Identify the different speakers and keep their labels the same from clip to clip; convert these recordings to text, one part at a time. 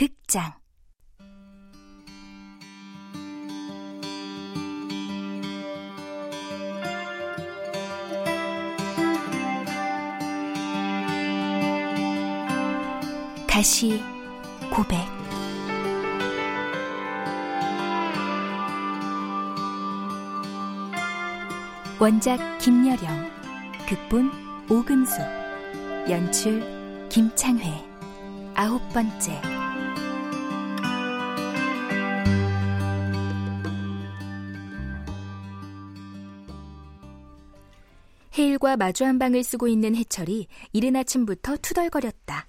Speaker 1: 극장. 다시 고백. 원작 김여령 극본 오금수 연출 김창회. 아홉 번째 해일과 마주 한 방을 쓰고 있는 해철이 이른 아침부터 투덜거렸다.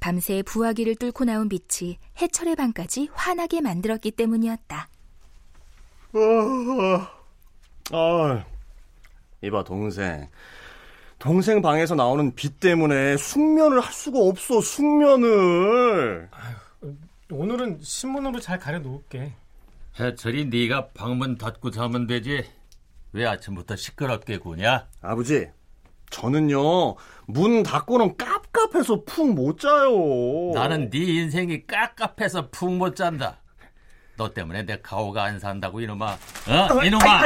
Speaker 1: 밤새 부화기를 뚫고 나온 빛이 해철의 방까지 환하게 만들었기 때문이었다.
Speaker 2: 아, 이봐 동생. 동생 방에서 나오는 빛 때문에 숙면을 할 수가 없어. 숙면을.
Speaker 3: 오늘은 신문으로 잘 가려 놓을게.
Speaker 4: 해철이 네가 방문 닫고 자면 되지. 왜 아침부터 시끄럽게 구냐?
Speaker 2: 아버지, 저는요 문 닫고는 깝깝해서 푹 못 자요.
Speaker 4: 나는 네 인생이 깝깝해서 푹 못 잔다. 너 때문에 내 가오가 안 산다고 이놈아. 어? 이놈아.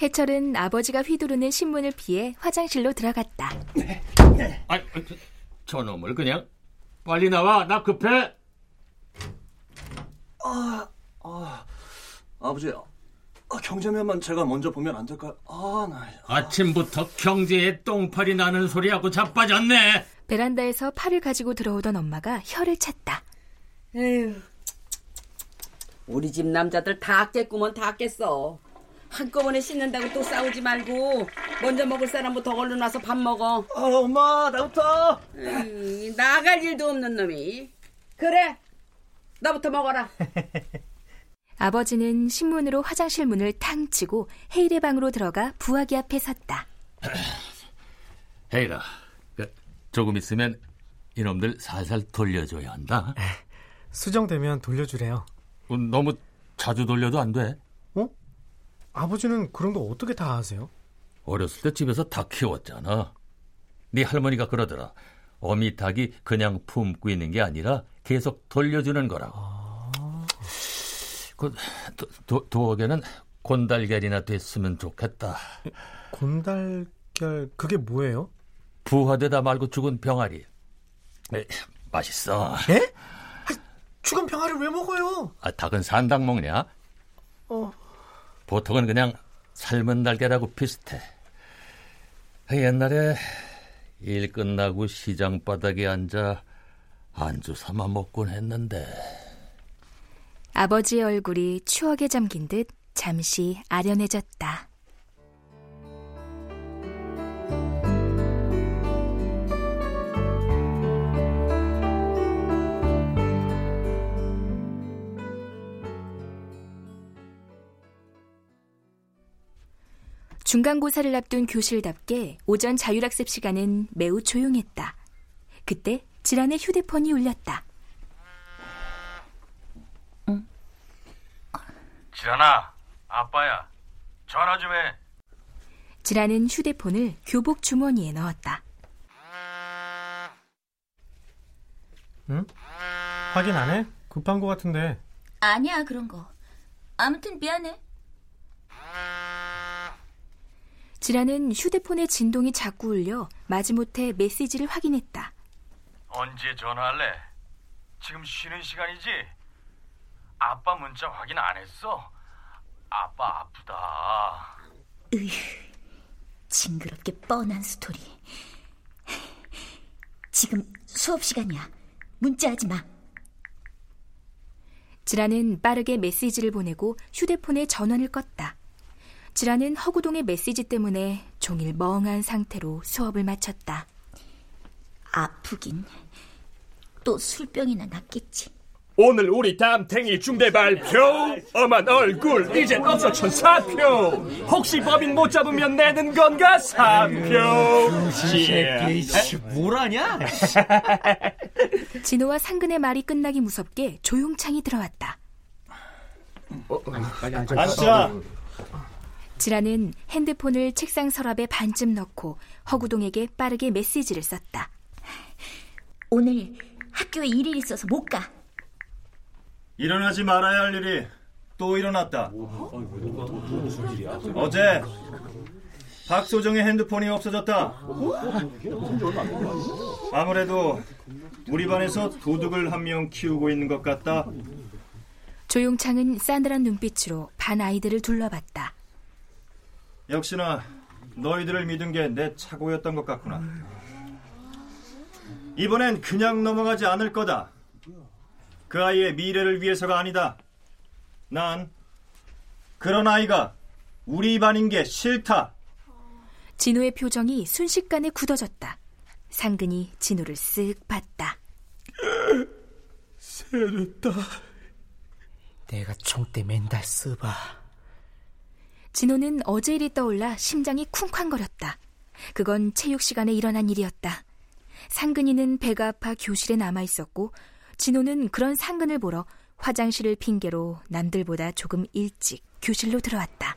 Speaker 1: 해철은 아버지가 휘두르는 신문을 피해 화장실로 들어갔다.
Speaker 4: 아, 저놈을 그냥 빨리 나와. 나 급해.
Speaker 2: 아버지, 아, 경제면만 제가 먼저 보면 안 될까요? 아, 나.
Speaker 4: 아침부터 경제에 똥파리 나는 소리하고 자빠졌네.
Speaker 1: 베란다에서 팔을 가지고 들어오던 엄마가 혀를 찼다.
Speaker 5: 에휴, 우리 집 남자들 다 깼구먼 다 깼어. 한꺼번에 씻는다고 또 싸우지 말고 먼저 먹을 사람부터 얼른 와서 밥 먹어.
Speaker 2: 아, 엄마, 나부터.
Speaker 5: 에이, 나갈 일도 없는 놈이. 그래, 나부터 먹어라.
Speaker 1: 아버지는 신문으로 화장실 문을 탕 치고 헤일의 방으로 들어가 부화기 앞에 섰다.
Speaker 4: 헤이라, 그, 조금 있으면 이놈들 살살 돌려줘야 한다.
Speaker 3: 수정되면 돌려주래요.
Speaker 4: 어, 너무 자주 돌려도 안 돼.
Speaker 3: 어? 아버지는 그런 거 어떻게 다 아세요?
Speaker 4: 어렸을 때 집에서 닭 키웠잖아. 네 할머니가 그러더라. 어미 닭이 그냥 품고 있는 게 아니라 계속 돌려주는 거라고. 그 도, 도, 도옥에는 곤달걀이나 됐으면 좋겠다.
Speaker 3: 곤달걀 그게 뭐예요?
Speaker 4: 부화되다 말고 죽은 병아리. 에, 맛있어.
Speaker 3: 예? 죽은 병아를 왜 먹어요?
Speaker 4: 아, 닭은 산닭 먹냐?
Speaker 3: 어.
Speaker 4: 보통은 그냥 삶은 달걀하고 비슷해. 옛날에 일 끝나고 시장 바닥에 앉아 안주 삼아 먹곤 했는데
Speaker 1: 아버지의 얼굴이 추억에 잠긴 듯 잠시 아련해졌다. 중간고사를 앞둔 교실답게 오전 자율학습 시간은 매우 조용했다. 그때 지란의 휴대폰이 울렸다.
Speaker 4: 지란아 아빠야 전화 좀 해.
Speaker 1: 지란은 휴대폰을 교복 주머니에 넣었다.
Speaker 3: 응? 확인 안 해? 급한 거 같은데.
Speaker 6: 아니야 그런 거. 아무튼 미안해.
Speaker 1: 지란은 휴대폰의 진동이 자꾸 울려 마지못해 메시지를 확인했다.
Speaker 7: 언제 전화할래? 지금 쉬는 시간이지? 아빠 문자 확인 안 했어? 아빠 아프다.
Speaker 6: 으휴, 징그럽게 뻔한 스토리. 지금 수업 시간이야. 문자하지 마.
Speaker 1: 지란은 빠르게 메시지를 보내고 휴대폰의 전원을 껐다. 지란은 허구동의 메시지 때문에 종일 멍한 상태로 수업을 마쳤다.
Speaker 6: 아프긴. 또 술병이나 났겠지.
Speaker 8: 오늘 우리 담탱이 중대 발표 엄한 얼굴 이젠 없어 천 사표 혹시 법인 못 잡으면 내는 건가 사표
Speaker 9: 새끼 뭐라냐
Speaker 1: 진호와 상근의 말이 끝나기 무섭게 조용창이 들어왔다.
Speaker 2: 앉자.
Speaker 1: 진아는 핸드폰을 책상 서랍에 반쯤 넣고 허구동에게 빠르게 메시지를 썼다.
Speaker 6: 오늘 학교에 일이 있어서 못 가.
Speaker 2: 일어나지 말아야 할 일이 또 일어났다. 어제 박소정의 핸드폰이 없어졌다. 아무래도 우리 반에서 도둑을 한 명 키우고 있는 것 같다.
Speaker 1: 조용창은 싸늘한 눈빛으로 반 아이들을 둘러봤다.
Speaker 2: 역시나 너희들을 믿은 게 내 착오였던 것 같구나. 이번엔 그냥 넘어가지 않을 거다. 그 아이의 미래를 위해서가 아니다. 난 그런 아이가 우리 반인 게 싫다.
Speaker 1: 진호의 표정이 순식간에 굳어졌다. 상근이 진호를 쓱 봤다.
Speaker 9: 세렸다 내가 총대 맨날 쓰봐
Speaker 1: 진호는 어제 일이 떠올라 심장이 쿵쾅거렸다. 그건 체육 시간에 일어난 일이었다. 상근이는 배가 아파 교실에 남아 있었고 진호는 그런 상근을 보러 화장실을 핑계로 남들보다 조금 일찍 교실로 들어왔다.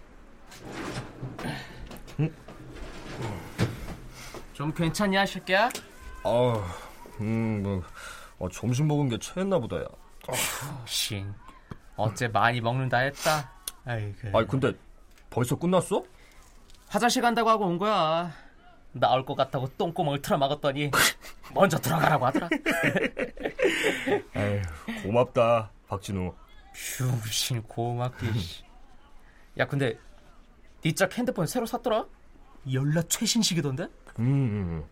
Speaker 9: 좀 괜찮냐 새끼야?
Speaker 8: 아, 음, 뭐, 어, 점심 먹은 게 체했나 보다야.
Speaker 9: 신 어째 많이 먹는다 했다 아이고
Speaker 8: 아니 근데 벌써 끝났어?
Speaker 9: 화장실 간다고 하고 온 거야 나올 것 같다고 똥구멍을 틀어막았더니 먼저 들어가라고 하더라
Speaker 8: 에휴, 고맙다, 박진우.
Speaker 9: 휴신 고맙게 씨. 야 근데 니짝 핸드폰 새로 샀더라? 연락 최신식이던데?
Speaker 8: 음, 음,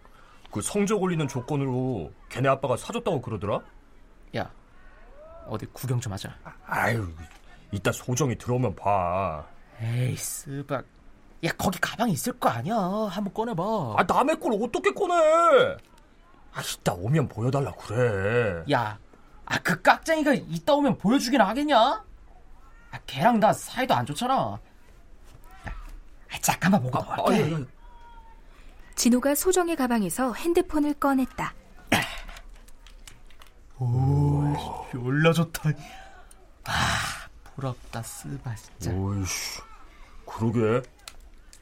Speaker 8: 그 성적 올리는 조건으로 걔네 아빠가 사줬다고 그러더라?
Speaker 9: 야 어디 구경 좀 하자
Speaker 8: 아유, 이따 소정이 들어오면 봐.
Speaker 9: 에이 스박 야 거기 가방이 있을 거 아니야 한번 꺼내봐
Speaker 8: 아, 남의 걸 어떻게 꺼내? 아, 이따 오면 보여달라 그래.
Speaker 9: 야, 아 그 깍쟁이가 이따 오면 보여주긴 하겠냐? 아, 걔랑 나 사이도 안 좋잖아. 야, 아, 잠깐만 보고
Speaker 8: 아,
Speaker 9: 볼게.
Speaker 8: 예, 예.
Speaker 1: 진호가 소정의 가방에서 핸드폰을 꺼냈다.
Speaker 9: 오, 졸라 좋다. 아, 부럽다, 쓰바 진짜.
Speaker 8: 오이씨, 그러게.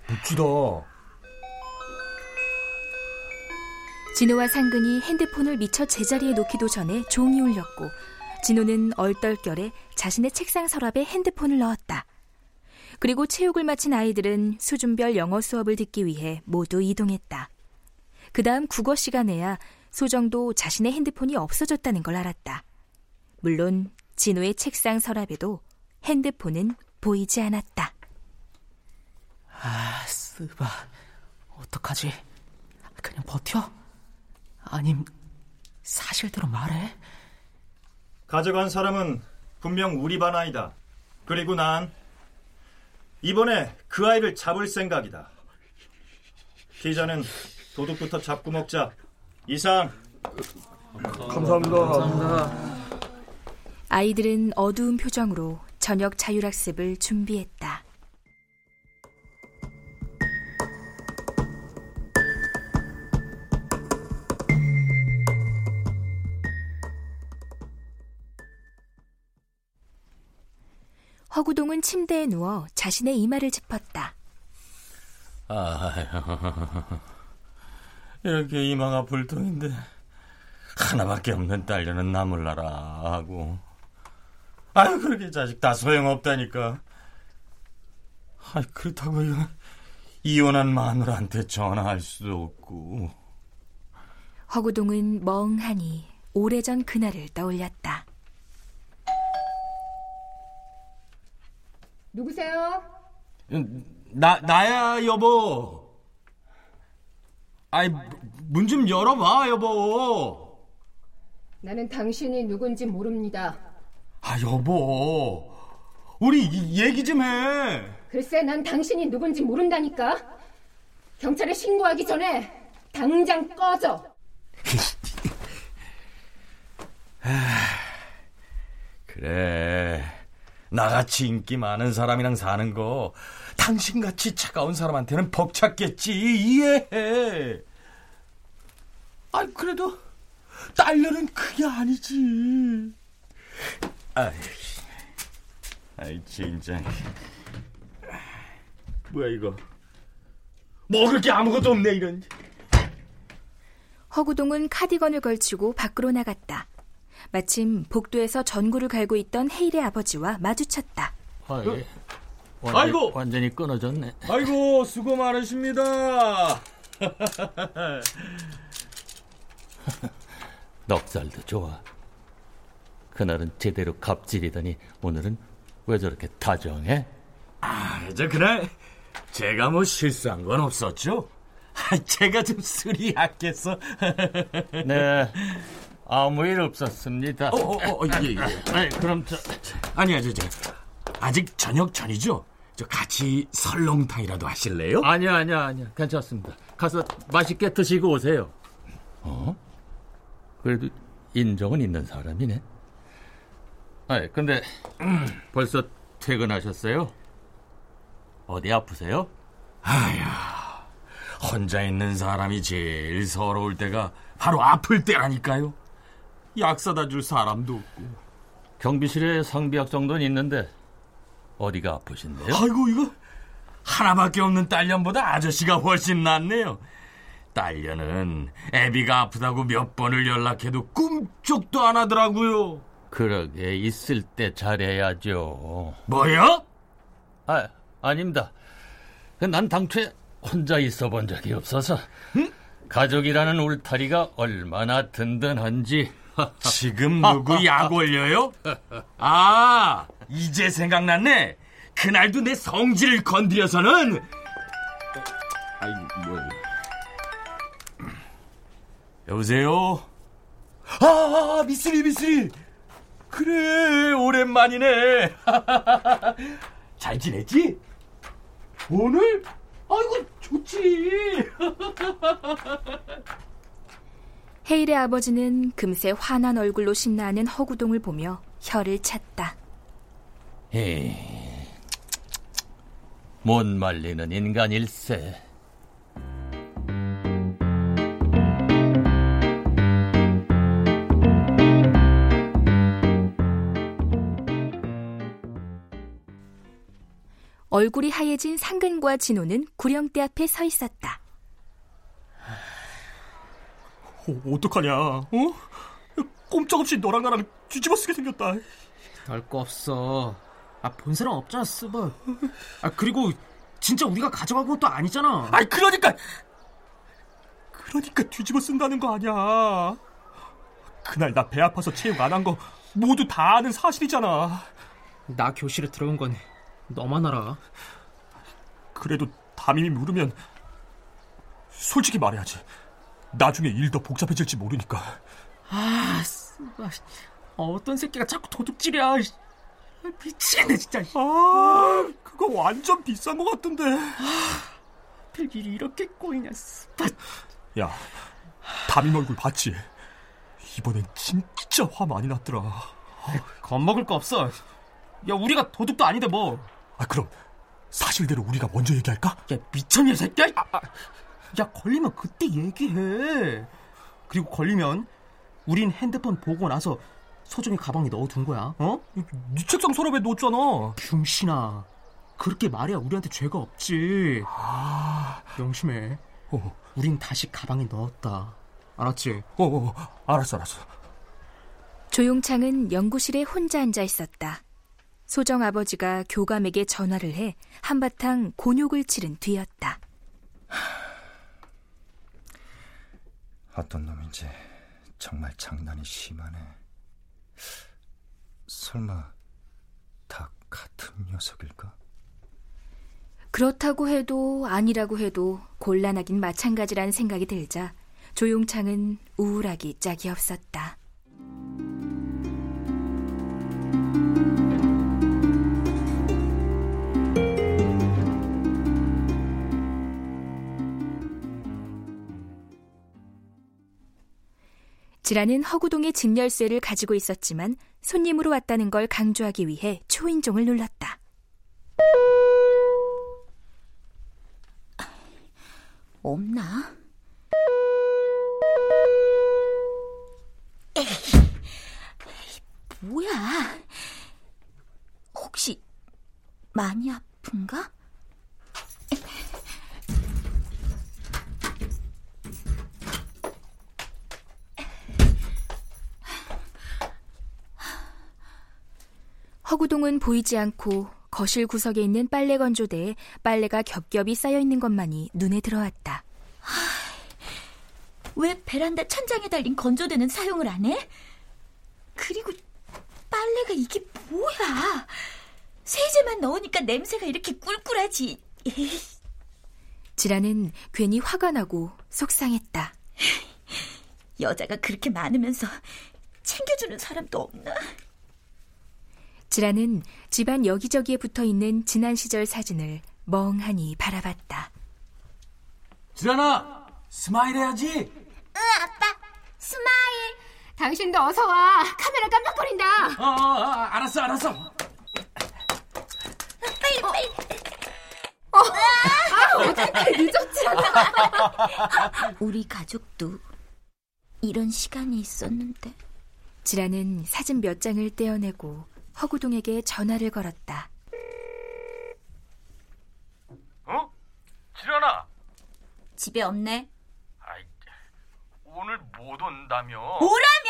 Speaker 8: 멋지다.
Speaker 1: 진호와 상근이 핸드폰을 미처 제자리에 놓기도 전에 종이 울렸고 진호는 얼떨결에 자신의 책상 서랍에 핸드폰을 넣었다. 그리고 체육을 마친 아이들은 수준별 영어 수업을 듣기 위해 모두 이동했다. 그 다음 국어 시간에야 소정도 자신의 핸드폰이 없어졌다는 걸 알았다. 물론 진호의 책상 서랍에도 핸드폰은 보이지 않았다.
Speaker 9: 아, 쓰바. 어떡하지? 그냥 버텨? 아님, 사실대로 말해?
Speaker 2: 가져간 사람은 분명 우리 반 아이다. 그리고 난 이번에 그 아이를 잡을 생각이다. 기자는 도둑부터 잡고 먹자. 이상.
Speaker 8: 감사합니다.
Speaker 1: 아이들은 어두운 표정으로 저녁 자율학습을 준비했다. 허구동은 침대에 누워 자신의 이마를 짚었다.
Speaker 4: 아휴, 이렇게 이마가 불통인데 하나밖에 없는 딸려는 나물나라 하고 아유 그렇게 자식 다 소용없다니까 아 그렇다고 이거 이혼한 마누라한테 전화할 수도 없고
Speaker 1: 허구동은 멍하니 오래전 그날을 떠올렸다.
Speaker 10: 누구세요?
Speaker 9: 나, 나야, 여보. 아이, 문 좀 열어봐, 여보.
Speaker 10: 나는 당신이 누군지 모릅니다.
Speaker 9: 아, 여보. 우리 이- 얘기 좀 해.
Speaker 10: 글쎄, 난 당신이 누군지 모른다니까. 경찰에 신고하기 전에 당장 꺼져.
Speaker 7: 그래. 나같이 인기 많은 사람이랑 사는 거 당신같이 차가운 사람한테는 벅찼겠지. 이해해. 아, 그래도 딸려는 그게 아니지. 아이, 아이 진짜. 뭐야 이거? 먹을 게 아무것도 없네 이런.
Speaker 1: 허구동은 카디건을 걸치고 밖으로 나갔다. 마침 복도에서 전구를 갈고 있던 헤일의 아버지와 마주쳤다.
Speaker 4: 아이,
Speaker 7: 어?
Speaker 4: 완전,
Speaker 7: 아이고!
Speaker 4: 완전히 끊어졌네.
Speaker 7: 아이고 수고 많으십니다.
Speaker 4: 넉살도 좋아. 그날은 제대로 갑질이더니 오늘은 왜 저렇게 다정해?
Speaker 7: 아, 저 그날 제가 뭐 실수한 건 없었죠? 아, 제가 좀 술이 약해서.
Speaker 4: 네, 아무 일 없었습니다.
Speaker 7: 어, 어, 어, 예, 예.
Speaker 4: 아니, 그럼 저
Speaker 7: 아니야, 저, 저 아직 저녁 전이죠? 저 같이 설렁탕이라도 하실래요?
Speaker 4: 아니야, 아니야, 아니야. 괜찮습니다. 가서 맛있게 드시고 오세요. 어? 그래도 인정은 있는 사람이네. 아, 근데 벌써 퇴근하셨어요? 어디 아프세요?
Speaker 7: 아야, 혼자 있는 사람이 제일 서러울 때가 바로 아플 때라니까요. 약 사다 줄 사람도 없고.
Speaker 4: 경비실에 상비약 정도는 있는데 어디가 아프신데요?
Speaker 7: 아이고 이거 하나밖에 없는 딸년보다 아저씨가 훨씬 낫네요. 딸년은 애비가 아프다고 몇 번을 연락해도 꿈쩍도 안 하더라고요.
Speaker 4: 그러게 있을 때 잘해야죠.
Speaker 7: 뭐요?
Speaker 4: 아, 아닙니다. 난 당초에 혼자 있어 본 적이 없어서 가족이라는 울타리가 얼마나 든든한지
Speaker 7: 지금 누구 약 올려요? 아, 이제 생각났네. 그날도 내 성질을 건드려서는 아이 뭐야. 여보세요? 아, 미쓰리 미쓰리. 그래, 오랜만이네. 잘 지냈지? 오늘? 아이고, 좋지.
Speaker 1: 헤일의 아버지는 금세 환한 얼굴로 신나는 허구동을 보며 혀를 찼다.
Speaker 4: 에이, 못 말리는 인간일세.
Speaker 1: 얼굴이 하얘진 상근과 진호는 구령대 앞에 서 있었다.
Speaker 8: 어, 어떡하냐? 어? 꼼짝없이 너랑 나랑 뒤집어 쓰게 생겼다.
Speaker 9: 별 거 없어. 아, 본 사람 없잖아, 스벌. 아, 그리고 진짜 우리가 가져간 것도 아니잖아.
Speaker 8: 아이, 그러니까! 그러니까 뒤집어 쓴다는 거 아니야. 그날 나 배 아파서 체육 안 한 거 모두 다 아는 사실이잖아.
Speaker 9: 나 교실에 들어온 건 너만 알아.
Speaker 8: 그래도 담임이 물으면 솔직히 말해야지. 나중에 일 더 복잡해질지 모르니까.
Speaker 9: 아, 스발. 어떤 새끼가 자꾸 도둑질이야. 미치겠네, 진짜.
Speaker 8: 아, 그거 완전 비싼 것 같던데.
Speaker 9: 하필 일이 이렇게 꼬이냐, 스발.
Speaker 8: 야, 담임 얼굴 봤지? 이번엔 진짜 화 많이 났더라.
Speaker 9: 겁먹을 거 없어. 야, 우리가 도둑도 아닌데 뭐.
Speaker 8: 아, 그럼 사실대로 우리가 먼저 얘기할까?
Speaker 9: 야, 미쳤냐, 새끼야? 아, 아. 야, 걸리면 그때 얘기해. 그리고 걸리면 우린 핸드폰 보고 나서 소정이 가방에 넣어둔 거야. 어?
Speaker 8: 네 책상 서랍에 넣었잖아.
Speaker 9: 병신아. 그렇게 말해야 우리한테 죄가 없지.
Speaker 8: 아...
Speaker 9: 명심해. 어. 우린 다시 가방에 넣었다. 알았지?
Speaker 8: 어, 어, 알았어, 알았어.
Speaker 1: 조용창은 연구실에 혼자 앉아 있었다. 소정 아버지가 교감에게 전화를 해 한바탕 곤욕을 치른 뒤였다.
Speaker 2: 어떤 놈인지 정말 장난이 심하네. 설마 다 같은 녀석일까?
Speaker 1: 그렇다고 해도 아니라고 해도 곤란하긴 마찬가지란 생각이 들자 조용창은 우울하기 짝이 없었다. 지라는 허구동의 집 열쇠를 가지고 있었지만 손님으로 왔다는 걸 강조하기 위해 초인종을 눌렀다.
Speaker 6: 없나? 에이, 뭐야? 혹시 많이 아픈가?
Speaker 1: 허구동은 보이지 않고 거실 구석에 있는 빨래 건조대에 빨래가 겹겹이 쌓여 있는 것만이 눈에 들어왔다.
Speaker 6: 왜 베란다 천장에 달린 건조대는 사용을 안 해? 그리고 빨래가 이게 뭐야? 세제만 넣으니까 냄새가 이렇게 꿀꿀하지.
Speaker 1: 지라는 괜히 화가 나고 속상했다.
Speaker 6: 여자가 그렇게 많으면서 챙겨주는 사람도 없나?
Speaker 1: 지라는 집안 여기저기에 붙어 있는 지난 시절 사진을 멍하니 바라봤다.
Speaker 7: 지란아, smile 해야지.
Speaker 10: 응, 아빠. smile. 당신도 어서 와. 카메라 깜빡거린다.
Speaker 7: 어, 어, 어 알았어, 알았어.
Speaker 6: 빨리, 빨리.
Speaker 10: 어, 아, 어떻게 늦었잖아.
Speaker 6: 우리 가족도 이런 시간이 있었는데.
Speaker 1: 지라는 사진 몇 장을 떼어내고 허구동에게 전화를 걸었다.
Speaker 7: 어? 지란아.
Speaker 6: 집에 없네.
Speaker 7: 아이, 오늘 못 온다며.
Speaker 6: 오라며!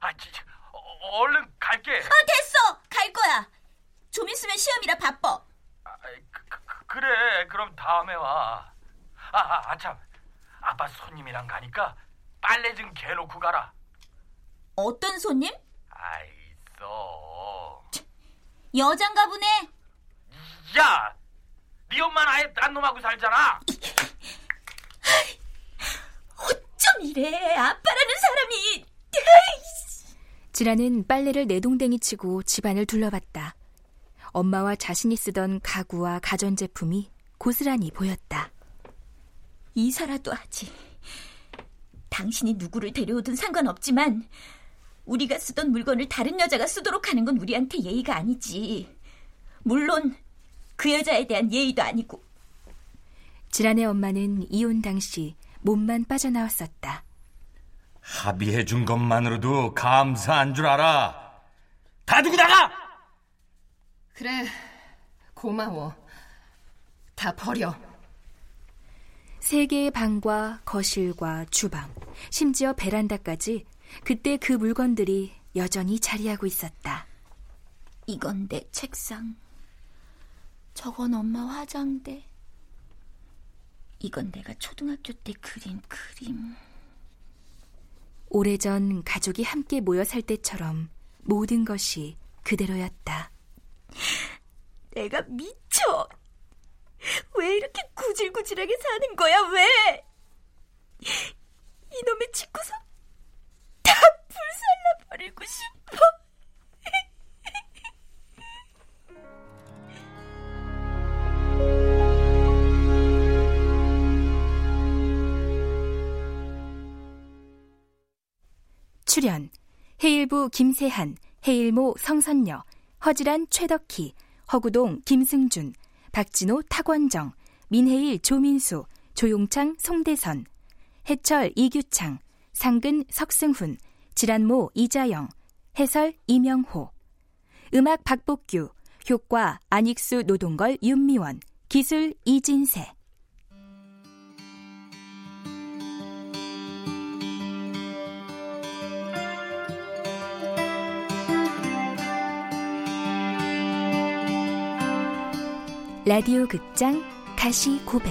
Speaker 7: 아, 진짜. 어, 얼른 갈게.
Speaker 6: 아, 됐어. 갈 거야. 좀 있으면 시험이라 바빠.
Speaker 7: 아, 그, 그, 그래, 그럼 다음에 와. 아, 아, 아, 참. 아빠 손님이랑 가니까 빨래 좀 개놓고 가라.
Speaker 6: 어떤 손님?
Speaker 7: 아, 있어.
Speaker 6: 여잔가 보네.
Speaker 7: 야! 네 엄마는 아예 딴 놈하고 살잖아.
Speaker 6: 어쩜 이래. 아빠라는 사람이.
Speaker 1: 지라는 빨래를 내동댕이 치고 집안을 둘러봤다. 엄마와 자신이 쓰던 가구와 가전제품이 고스란히 보였다.
Speaker 6: 이사라도 하지. 당신이 누구를 데려오든 상관없지만 우리가 쓰던 물건을 다른 여자가 쓰도록 하는 건 우리한테 예의가 아니지. 물론 그 여자에 대한 예의도 아니고.
Speaker 1: 지란의 엄마는 이혼 당시 몸만 빠져나왔었다.
Speaker 7: 합의해 준 것만으로도 감사한 줄 알아. 다 두고 나가!
Speaker 10: 그래, 고마워. 다 버려.
Speaker 1: 세 개의 방과 거실과 주방, 심지어 베란다까지 그때 그 물건들이 여전히 자리하고 있었다.
Speaker 6: 이건 내 책상. 저건 엄마 화장대. 이건 내가 초등학교 때 그린 그림.
Speaker 1: 오래전 가족이 함께 모여 살 때처럼 모든 것이 그대로였다.
Speaker 6: 내가 미쳐. 왜 이렇게 구질구질하게 사는 거야, 왜? 이놈의 불살라 버리고 싶어.
Speaker 1: 출연 해일부 김세한, 해일모 성선녀, 허지란 최덕희, 허구동 김승준, 박진호 탁원정, 민해일 조민수, 조용창 송대선, 해철 이규창, 상근 석승훈, 지란모 이자영, 해설 이명호, 음악 박복규, 효과 안익수 노동걸 윤미원, 기술 이진세. 라디오 극장 가시 고백.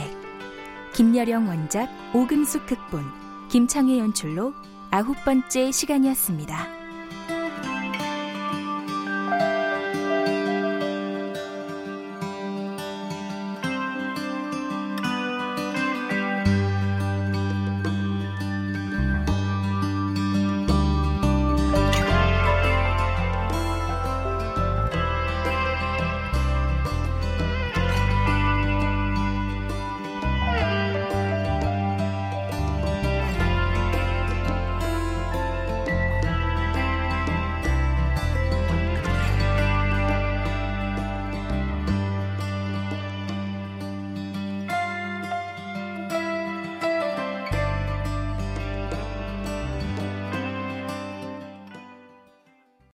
Speaker 1: 김여령 원작 오금숙 극본 김창회 연출로 아홉 번째 시간이었습니다.